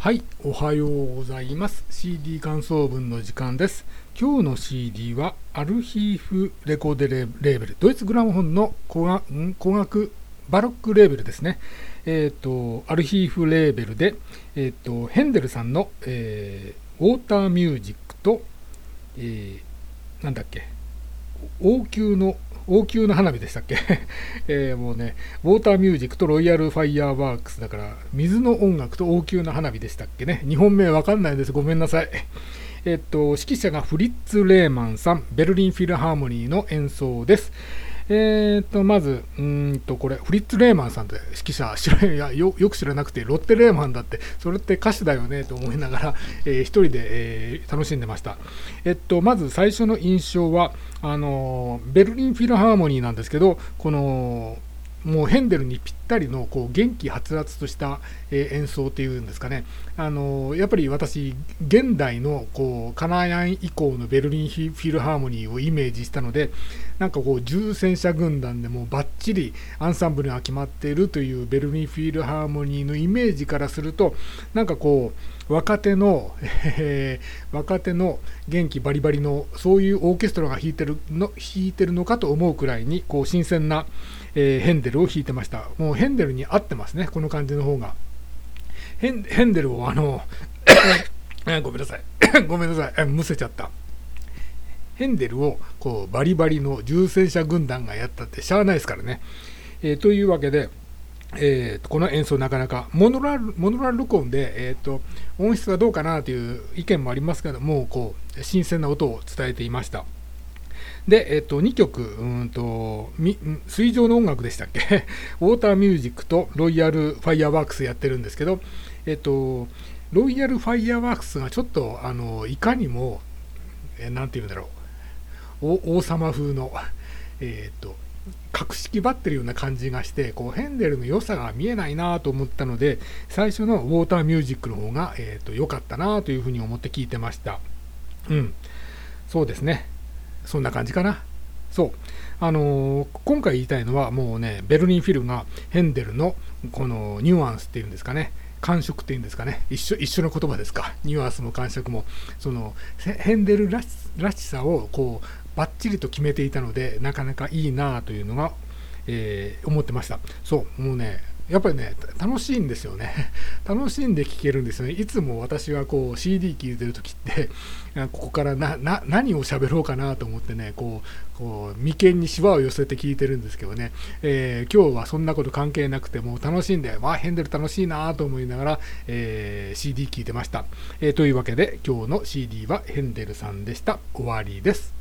はい、おはようございます。CD 感想文の時間です。今日の CD はアルヒーフレコーデレーベル、ドイツグラムフォンの古楽ん古楽バロックレーベルですね。えっ、と、アルヒーフレーベルで、えっ、と、ヘンデルさんの、えーウォーターミュージックと、えーなんだっけ、王宮の王宮の花火でしたっけ、えーもうね、ウォーターミュージックとロイヤルファイヤーワークスだから、水の音楽と王宮の花火でしたっけね、日本名わかんないです、ごめんなさい。えっと、指揮者がフリッツ・レーマンさん、ベルリンフィルハーモニーの演奏です。えっと、まず、うんと、これ、フリッツ・レーマンさんって指揮者知らいやよ、よく知らなくて、ロッテ・レーマンだって、それって歌詞だよねと思いながら、えー一人で、えー楽しんでました。えっと、まず最初の印象は、あのベルリンフィルハーモニーなんですけど、この、もうヘンデルにぴったりのこう元気はつらつとした、え演奏っていうんですかね、あのやっぱり私、現代のこうカナヤン以降のベルリンフィルハーモニーをイメージしたので、なんかこう重戦車軍団でもバッチリアンサンブルが決まっているというベルリンフィルハーモニーのイメージからすると、なんかこう、若手の、えー若手の元気バリバリのそういうオーケストラが弾いてるの弾いてるのかと思うくらいにこう新鮮な、えーヘンデルを弾いてました。もうヘンデルに合ってますねこの感じの方が。ヘンヘンデルをあの ごめんなさい。ごめんなさい。むせちゃった。ヘンデルをこうバリバリの重戦車軍団がやったってしゃあないですからね、えーというわけでえーこの演奏なかなかモノラルモノラル録音で、えー、と音質はどうかなという意見もありますけどもこう新鮮な音を伝えていました。で、えー、と2曲うんと水上の音楽でしたっけ？ウォーターミュージックとロイヤルファイヤーワークスやってるんですけど、えー、とロイヤルファイヤーワークスがちょっとあのいかにも、えーていうんだろう。王様風の、えー、と格式ばってるような感じがしてこうヘンデルの良さが見えないなと思ったので最初のウォーターミュージックの方が、えー、と良かったなというふうに思って聞いてました。うん。そうですね。そんな感じかな。そう。あのー今回言いたいのはもうねベルリンフィルがヘンデルのこのニュアンスっていうんですかね。感触っていうんですかね。一緒一緒の言葉ですか。ニュアンスも感触も。そのヘンデルらしらしさをこうバッチリと決めていたのでなかなかいいなというのが、えー思ってました。そうもうねやっぱりね楽しいんですよね。楽しんで聴けるんですよね。いつも私はこう CD 聴いてる時ってここからなな何を喋ろうかなと思ってねこうこう眉間にしわを寄せて聞いてるんですけどね、えー今日はそんなこと関係なくても楽しんでわあヘンデル楽しいなと思いながら、えー CD 聴いてました、えーというわけで今日の CD はヘンデルさんでした。終わりです。